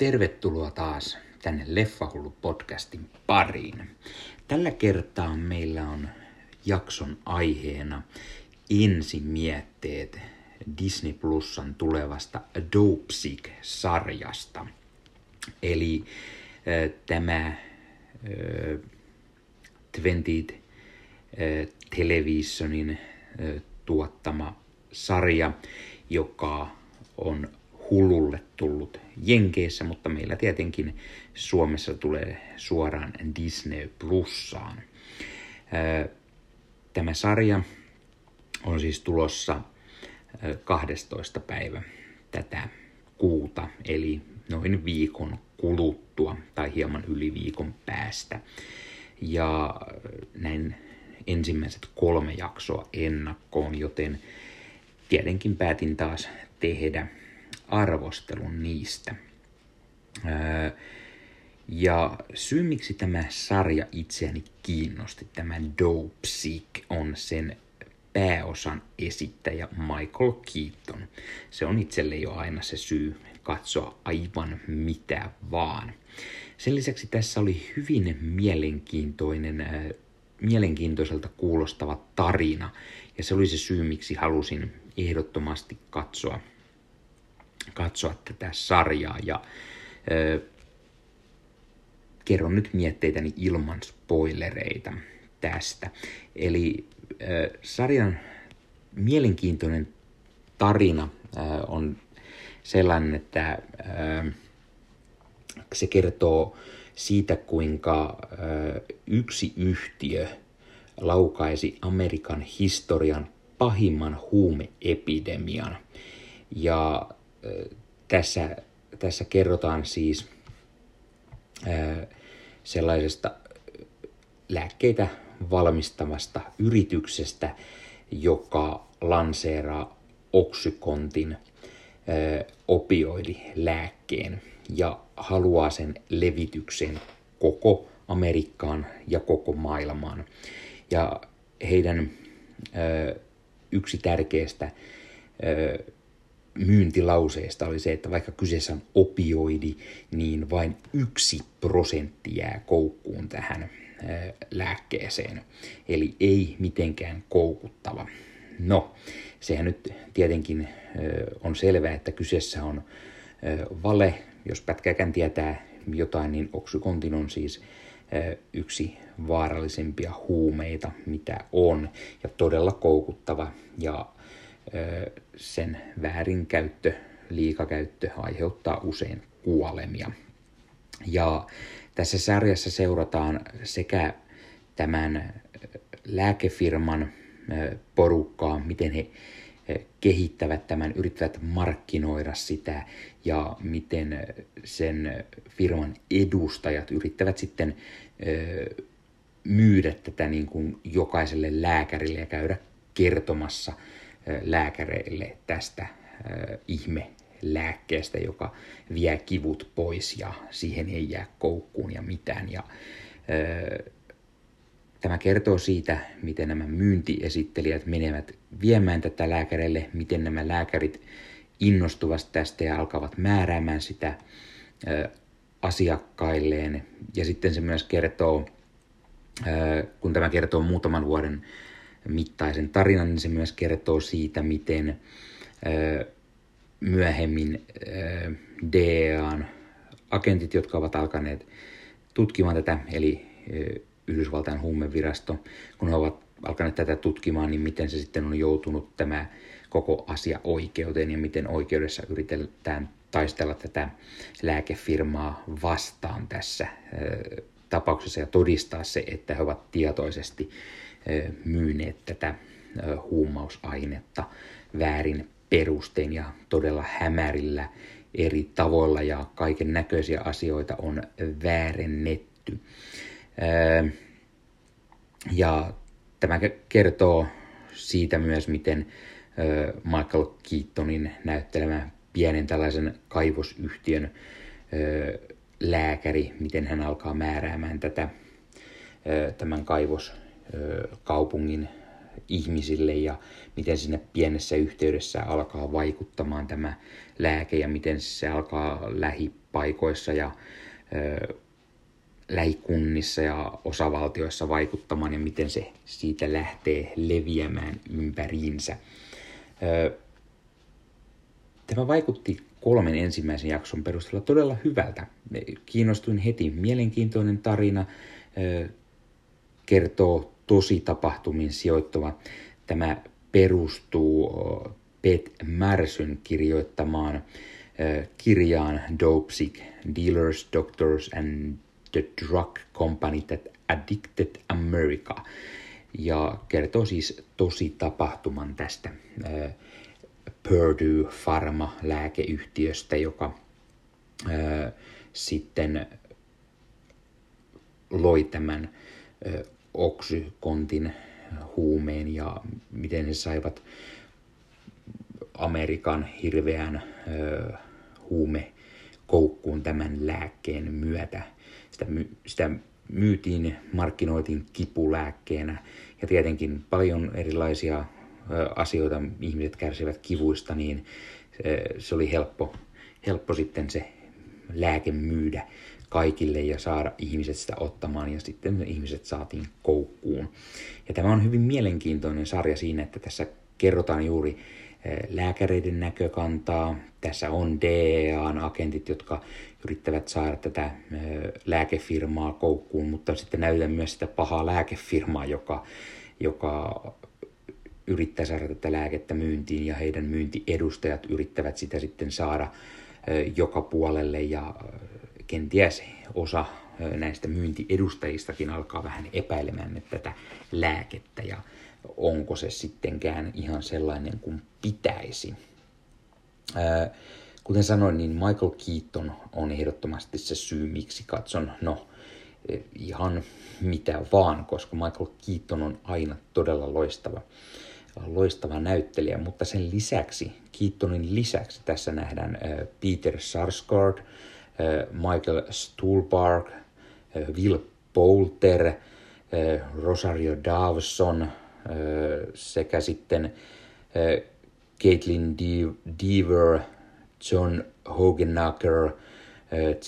tervetuloa taas tänne Leffahullu podcastin pariin. Tällä kertaa meillä on jakson aiheena ensimietteet Disney Plusan tulevasta Dopesick-sarjasta. Eli äh, tämä äh, 20 äh, Televisionin äh, tuottama sarja, joka on Hululle tullut Jenkeissä, mutta meillä tietenkin Suomessa tulee suoraan Disney Plussaan. Tämä sarja on siis tulossa 12. päivä tätä kuuta, eli noin viikon kuluttua tai hieman yli viikon päästä. Ja näin ensimmäiset kolme jaksoa ennakkoon, joten tietenkin päätin taas tehdä arvostelun niistä. Ja syy, miksi tämä sarja itseäni kiinnosti, tämä Dope Sick, on sen pääosan esittäjä Michael Keaton. Se on itselle jo aina se syy katsoa aivan mitä vaan. Sen lisäksi tässä oli hyvin mielenkiintoinen, äh, mielenkiintoiselta kuulostava tarina, ja se oli se syy, miksi halusin ehdottomasti katsoa katsoa tätä sarjaa ja ö, kerron nyt mietteitäni ilman spoilereita tästä. Eli ö, sarjan mielenkiintoinen tarina ö, on sellainen, että ö, se kertoo siitä, kuinka ö, yksi yhtiö laukaisi Amerikan historian pahimman huumeepidemian. Ja tässä, tässä kerrotaan siis sellaisesta lääkkeitä valmistavasta yrityksestä, joka lanseeraa oksykontin opioidilääkkeen ja haluaa sen levityksen koko Amerikkaan ja koko maailmaan. Ja heidän yksi tärkeästä myyntilauseesta oli se, että vaikka kyseessä on opioidi, niin vain yksi prosentti jää koukkuun tähän lääkkeeseen. Eli ei mitenkään koukuttava. No, sehän nyt tietenkin on selvää, että kyseessä on vale. Jos pätkäkään tietää jotain, niin oksykontin on siis yksi vaarallisimpia huumeita, mitä on, ja todella koukuttava. Ja sen väärinkäyttö, liikakäyttö aiheuttaa usein kuolemia. Ja tässä sarjassa seurataan sekä tämän lääkefirman porukkaa, miten he kehittävät tämän, yrittävät markkinoida sitä ja miten sen firman edustajat yrittävät sitten myydä tätä niin kuin jokaiselle lääkärille ja käydä kertomassa – lääkäreille tästä ihme lääkkeestä, joka vie kivut pois ja siihen ei jää koukkuun ja mitään. Ja, tämä kertoo siitä, miten nämä myyntiesittelijät menevät viemään tätä lääkäreille, miten nämä lääkärit innostuvat tästä ja alkavat määräämään sitä asiakkailleen. Ja sitten se myös kertoo, kun tämä kertoo muutaman vuoden mittaisen tarinan, niin se myös kertoo siitä, miten myöhemmin DEAn agentit, jotka ovat alkaneet tutkimaan tätä, eli Yhdysvaltain huumevirasto, kun he ovat alkaneet tätä tutkimaan, niin miten se sitten on joutunut tämä koko asia oikeuteen ja miten oikeudessa yritetään taistella tätä lääkefirmaa vastaan tässä tapauksessa ja todistaa se, että he ovat tietoisesti myyneet tätä huumausainetta väärin perustein ja todella hämärillä eri tavoilla ja kaiken näköisiä asioita on väärennetty. Ja tämä kertoo siitä myös, miten Michael Keatonin näyttelemä pienen tällaisen kaivosyhtiön lääkäri, miten hän alkaa määräämään tätä tämän kaivos kaupungin ihmisille ja miten sinne pienessä yhteydessä alkaa vaikuttamaan tämä lääke ja miten se alkaa lähipaikoissa ja ö, lähikunnissa ja osavaltioissa vaikuttamaan ja miten se siitä lähtee leviämään ympäriinsä. Ö, tämä vaikutti kolmen ensimmäisen jakson perusteella todella hyvältä. Kiinnostuin heti. Mielenkiintoinen tarina, kertoo tosi tapahtumin sijoittuva. Tämä perustuu Pet Märsyn kirjoittamaan kirjaan Dopesick, Dealers, Doctors and the Drug Company That Addicted America. Ja kertoo siis tosi tapahtuman tästä Purdue Pharma-lääkeyhtiöstä, joka ää, sitten loi tämän oksykontin huumeen ja miten he saivat Amerikan hirveän ää, huumekoukkuun tämän lääkkeen myötä. Sitä, my, sitä myytiin, markkinoitiin kipulääkkeenä ja tietenkin paljon erilaisia asioita, ihmiset kärsivät kivuista, niin se oli helppo, helppo sitten se lääke myydä kaikille ja saada ihmiset sitä ottamaan ja sitten ihmiset saatiin koukkuun. Ja tämä on hyvin mielenkiintoinen sarja siinä, että tässä kerrotaan juuri lääkäreiden näkökantaa. Tässä on DEA-agentit, jotka yrittävät saada tätä lääkefirmaa koukkuun, mutta sitten näytetään myös sitä pahaa lääkefirmaa, joka, joka yrittää saada tätä lääkettä myyntiin ja heidän myyntiedustajat yrittävät sitä sitten saada joka puolelle ja kenties osa näistä myyntiedustajistakin alkaa vähän epäilemään tätä lääkettä ja onko se sittenkään ihan sellainen kuin pitäisi. Kuten sanoin, niin Michael Keaton on ehdottomasti se syy, miksi katson, no ihan mitä vaan, koska Michael Keaton on aina todella loistava loistava näyttelijä, mutta sen lisäksi, Keatonin lisäksi, tässä nähdään äh, Peter Sarsgaard, Michael Stuhlbarg, äh, Will Poulter, Rosario Dawson sekä sitten Caitlin Deaver, John Hogenacker,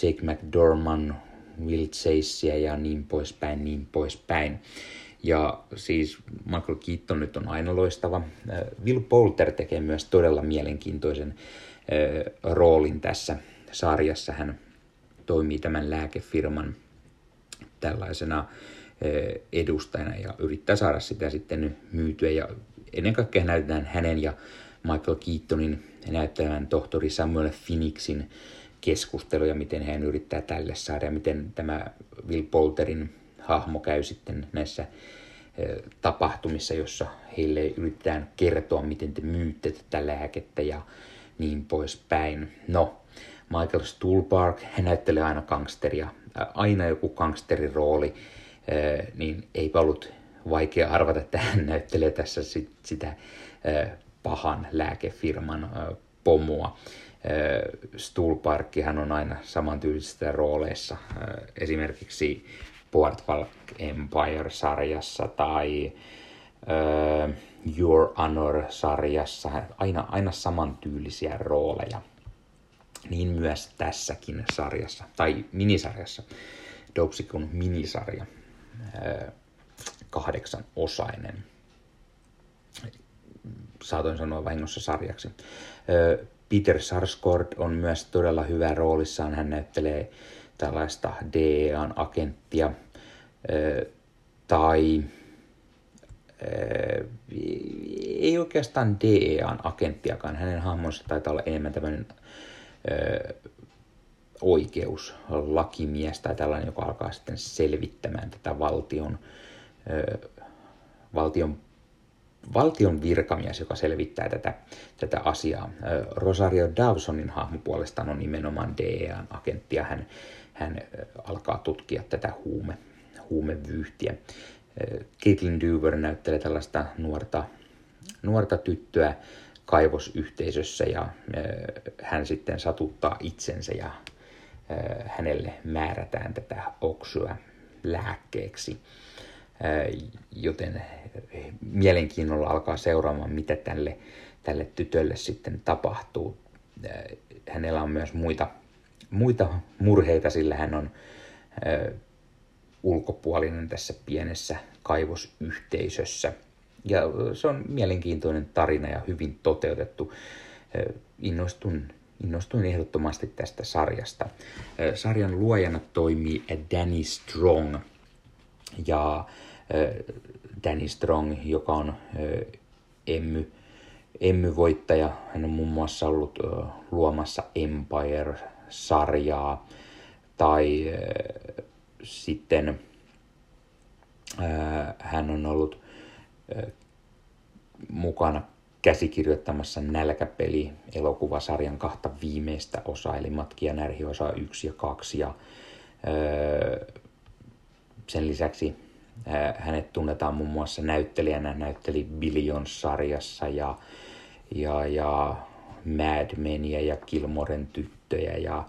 Jake McDorman, Will Chase ja niin poispäin, niin poispäin. Ja siis Michael Keaton nyt on aina loistava. Will Poulter tekee myös todella mielenkiintoisen roolin tässä sarjassa. Hän toimii tämän lääkefirman tällaisena edustajana ja yrittää saada sitä sitten myytyä. Ja ennen kaikkea näytetään hänen ja Michael Keatonin näyttävän tohtori Samuel Phoenixin keskusteluja, miten hän yrittää tälle saada ja miten tämä Will Poulterin hahmo käy sitten näissä tapahtumissa, jossa heille yritetään kertoa, miten te myytte tätä lääkettä ja niin poispäin. No, Michael Stuhlbarg, hän näyttelee aina gangsteria, aina joku gangsterin rooli, niin ei ollut vaikea arvata, että hän näyttelee tässä sitä pahan lääkefirman pomua. Stuhlbarghan on aina samantyylisistä rooleissa. Esimerkiksi Boardwalk Empire-sarjassa tai Your Honor-sarjassa, aina, aina samantyylisiä rooleja. Niin myös tässäkin sarjassa, tai minisarjassa, Dopsikun minisarja, kahdeksan osainen. Saatoin sanoa vahingossa sarjaksi. Peter Sarsgaard on myös todella hyvä roolissaan. Hän näyttelee tällaista DEAn agenttia tai ei oikeastaan DEAn agenttiakaan. Hänen hahmonsa taitaa olla enemmän tämmöinen oikeuslakimies tai tällainen, joka alkaa sitten selvittämään tätä valtion, valtion, valtion virkamies, joka selvittää tätä, tätä asiaa. Rosario Dawsonin hahmo puolestaan on nimenomaan DEAn agentti ja hän hän alkaa tutkia tätä huume, huumevyyhtiä. Caitlin Duver näyttelee tällaista nuorta, nuorta tyttöä kaivosyhteisössä ja hän sitten satuttaa itsensä ja hänelle määrätään tätä oksua lääkkeeksi. joten mielenkiinnolla alkaa seuraamaan, mitä tälle, tälle tytölle sitten tapahtuu. Hänellä on myös muita, muita murheita, sillä hän on ulkopuolinen tässä pienessä kaivosyhteisössä. Ja se on mielenkiintoinen tarina ja hyvin toteutettu. Innostun, innostuin ehdottomasti tästä sarjasta. Sarjan luojana toimii Danny Strong. Ja Danny Strong, joka on Emmy, Emmy-voittaja. Hän on muun muassa ollut luomassa Empire-sarjaa tai sitten hän on ollut mukana käsikirjoittamassa Nälkäpeli elokuvasarjan kahta viimeistä osaa, eli Matki ja Närhi osa 1 ja 2. Ja, sen lisäksi hänet tunnetaan muun muassa näyttelijänä, näytteli Billions-sarjassa ja, ja, ja Mad Menia ja Kilmoren tyttöjä ja,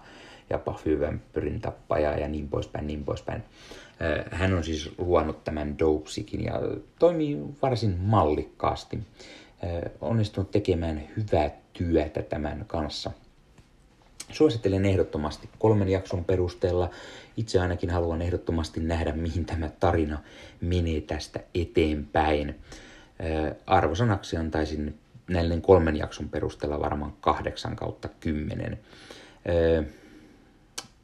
ja Buffy Vampyrin tappaja ja niin poispäin, niin poispäin. Hän on siis luonut tämän Dopesikin ja toimii varsin mallikkaasti. Onnistunut tekemään hyvää työtä tämän kanssa. Suosittelen ehdottomasti kolmen jakson perusteella. Itse ainakin haluan ehdottomasti nähdä, mihin tämä tarina menee tästä eteenpäin. Arvosanaksi antaisin näiden kolmen jakson perusteella varmaan kahdeksan kautta kymmenen.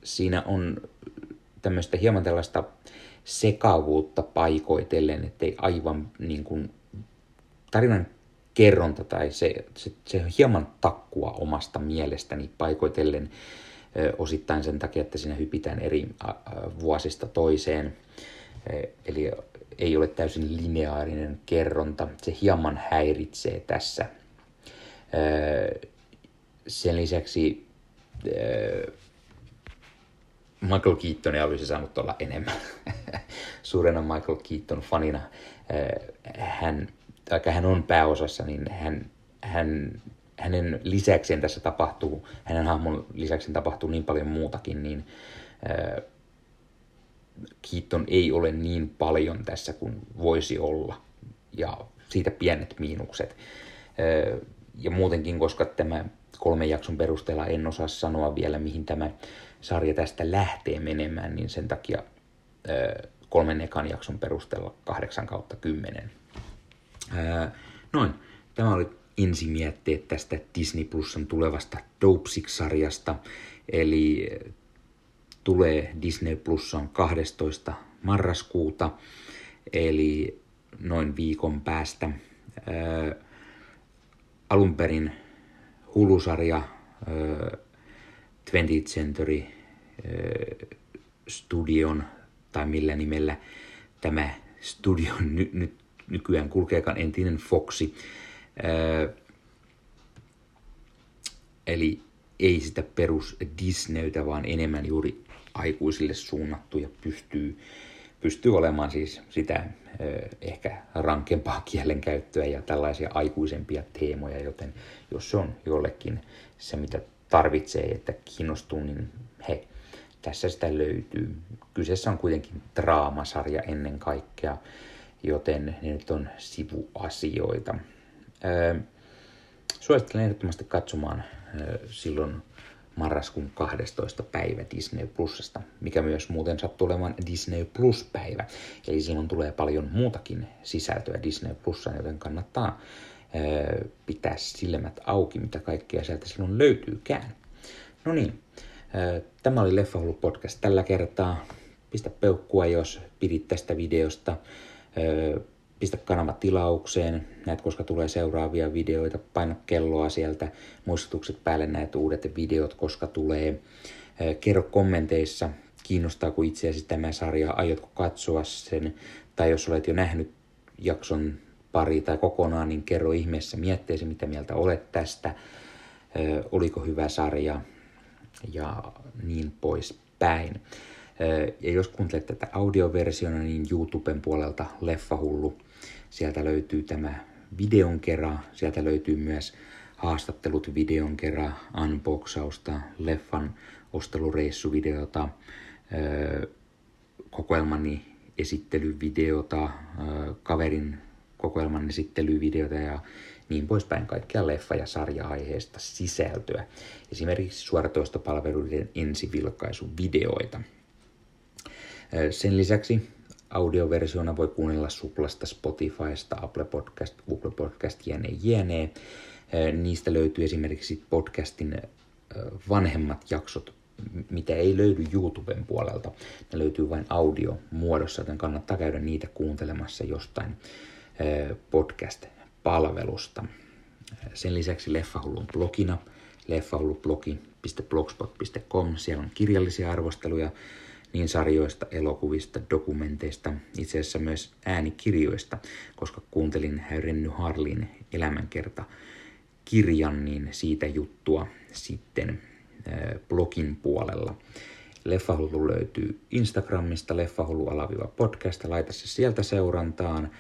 Siinä on tämmöistä hieman tällaista sekavuutta paikoitellen, ettei aivan niin kuin tarinan kerronta tai se, se, se hieman takkua omasta mielestäni paikoitellen osittain sen takia, että siinä hypitään eri vuosista toiseen. Eli ei ole täysin lineaarinen kerronta. Se hieman häiritsee tässä. Sen lisäksi Michael Keatonia olisi saanut olla enemmän. Suurena Michael Keaton fanina hän, vaikka hän on pääosassa, niin hän, hän, hänen lisäkseen tässä tapahtuu, hänen hahmon lisäkseen tapahtuu niin paljon muutakin, niin Keaton ei ole niin paljon tässä kuin voisi olla. Ja siitä pienet miinukset. Ja muutenkin, koska tämä kolmen jakson perusteella en osaa sanoa vielä, mihin tämä sarja tästä lähtee menemään, niin sen takia kolmen ekan jakson perusteella 8 kautta 10. Noin, tämä oli ensimietteet tästä Disney Plusan tulevasta Dopesick-sarjasta, eli tulee Disney Plusan 12. marraskuuta, eli noin viikon päästä. alun perin Hulusarja 20th Century Studion, tai millä nimellä tämä studio ny, ny, nykyään kulkeekaan entinen Foxi. Eli ei sitä perus Disneytä, vaan enemmän juuri aikuisille suunnattu ja pystyy, pystyy olemaan siis sitä ehkä rankempaa kielenkäyttöä ja tällaisia aikuisempia teemoja, joten jos se on jollekin se, mitä tarvitsee, että kiinnostuu, niin he, tässä sitä löytyy. Kyseessä on kuitenkin draamasarja ennen kaikkea, joten ne nyt on sivuasioita. Öö, suosittelen ehdottomasti katsomaan öö, silloin marraskuun 12. päivä Disney Plusasta, mikä myös muuten sattuu olemaan Disney Plus-päivä. Eli silloin tulee paljon muutakin sisältöä Disney Plusaan, joten kannattaa pitää silmät auki, mitä kaikkea sieltä silloin löytyykään. No niin, tämä oli Leffahullu podcast tällä kertaa. Pistä peukkua, jos pidit tästä videosta. Pistä kanava tilaukseen, näet koska tulee seuraavia videoita. Paina kelloa sieltä, muistutukset päälle näet uudet videot, koska tulee. Kerro kommenteissa, kiinnostaako itseäsi tämä sarja, aiotko katsoa sen, tai jos olet jo nähnyt jakson pari tai kokonaan, niin kerro ihmeessä mietteesi, mitä mieltä olet tästä, oliko hyvä sarja ja niin poispäin. Ja jos kuuntelet tätä audioversiona, niin YouTuben puolelta Leffahullu, sieltä löytyy tämä videon kerran, sieltä löytyy myös haastattelut videon kerran, unboxausta, leffan ostelureissuvideota, kokoelmani esittelyvideota, kaverin kokoelman esittelyvideota ja niin poispäin kaikkea leffa- ja sarja-aiheesta sisältöä. Esimerkiksi suoratoistopalveluiden ensivilkaisuvideoita. Sen lisäksi audioversiona voi kuunnella Suplasta, Spotifysta, Apple Podcast, Google Podcast, jne, jne. Niistä löytyy esimerkiksi podcastin vanhemmat jaksot, mitä ei löydy YouTuben puolelta. Ne löytyy vain audio muodossa, joten kannattaa käydä niitä kuuntelemassa jostain podcast-palvelusta. Sen lisäksi Leffahullun blogina, leffahullublogi.blogspot.com, siellä on kirjallisia arvosteluja niin sarjoista, elokuvista, dokumenteista, itse asiassa myös äänikirjoista, koska kuuntelin Renny Harlin elämänkerta kirjan, niin siitä juttua sitten blogin puolella. Leffahullu löytyy Instagramista, leffahullu-podcast, laita se sieltä seurantaan.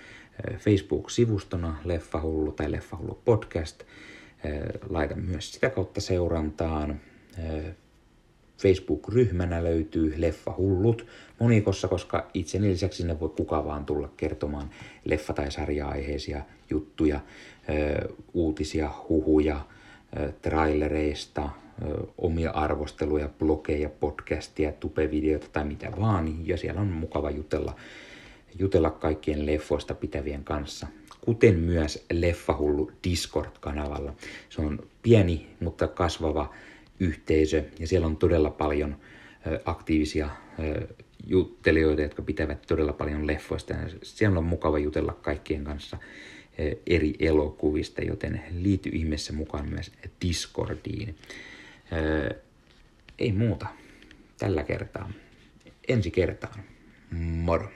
Facebook-sivustona Leffahullu tai Leffahullu podcast. Laita myös sitä kautta seurantaan. Facebook-ryhmänä löytyy Leffahullut monikossa, koska itseni lisäksi sinne voi kuka vaan tulla kertomaan leffa- tai sarja-aiheisia juttuja, uutisia, huhuja, trailereista, omia arvosteluja, blogeja, podcastia, tupevideoita tai mitä vaan. Ja siellä on mukava jutella, jutella kaikkien leffoista pitävien kanssa. Kuten myös Leffahullu Discord-kanavalla. Se on pieni, mutta kasvava yhteisö ja siellä on todella paljon aktiivisia juttelijoita, jotka pitävät todella paljon leffoista. Siellä on mukava jutella kaikkien kanssa eri elokuvista, joten liity ihmeessä mukaan myös Discordiin. Ei muuta tällä kertaa. Ensi kertaan. Moro!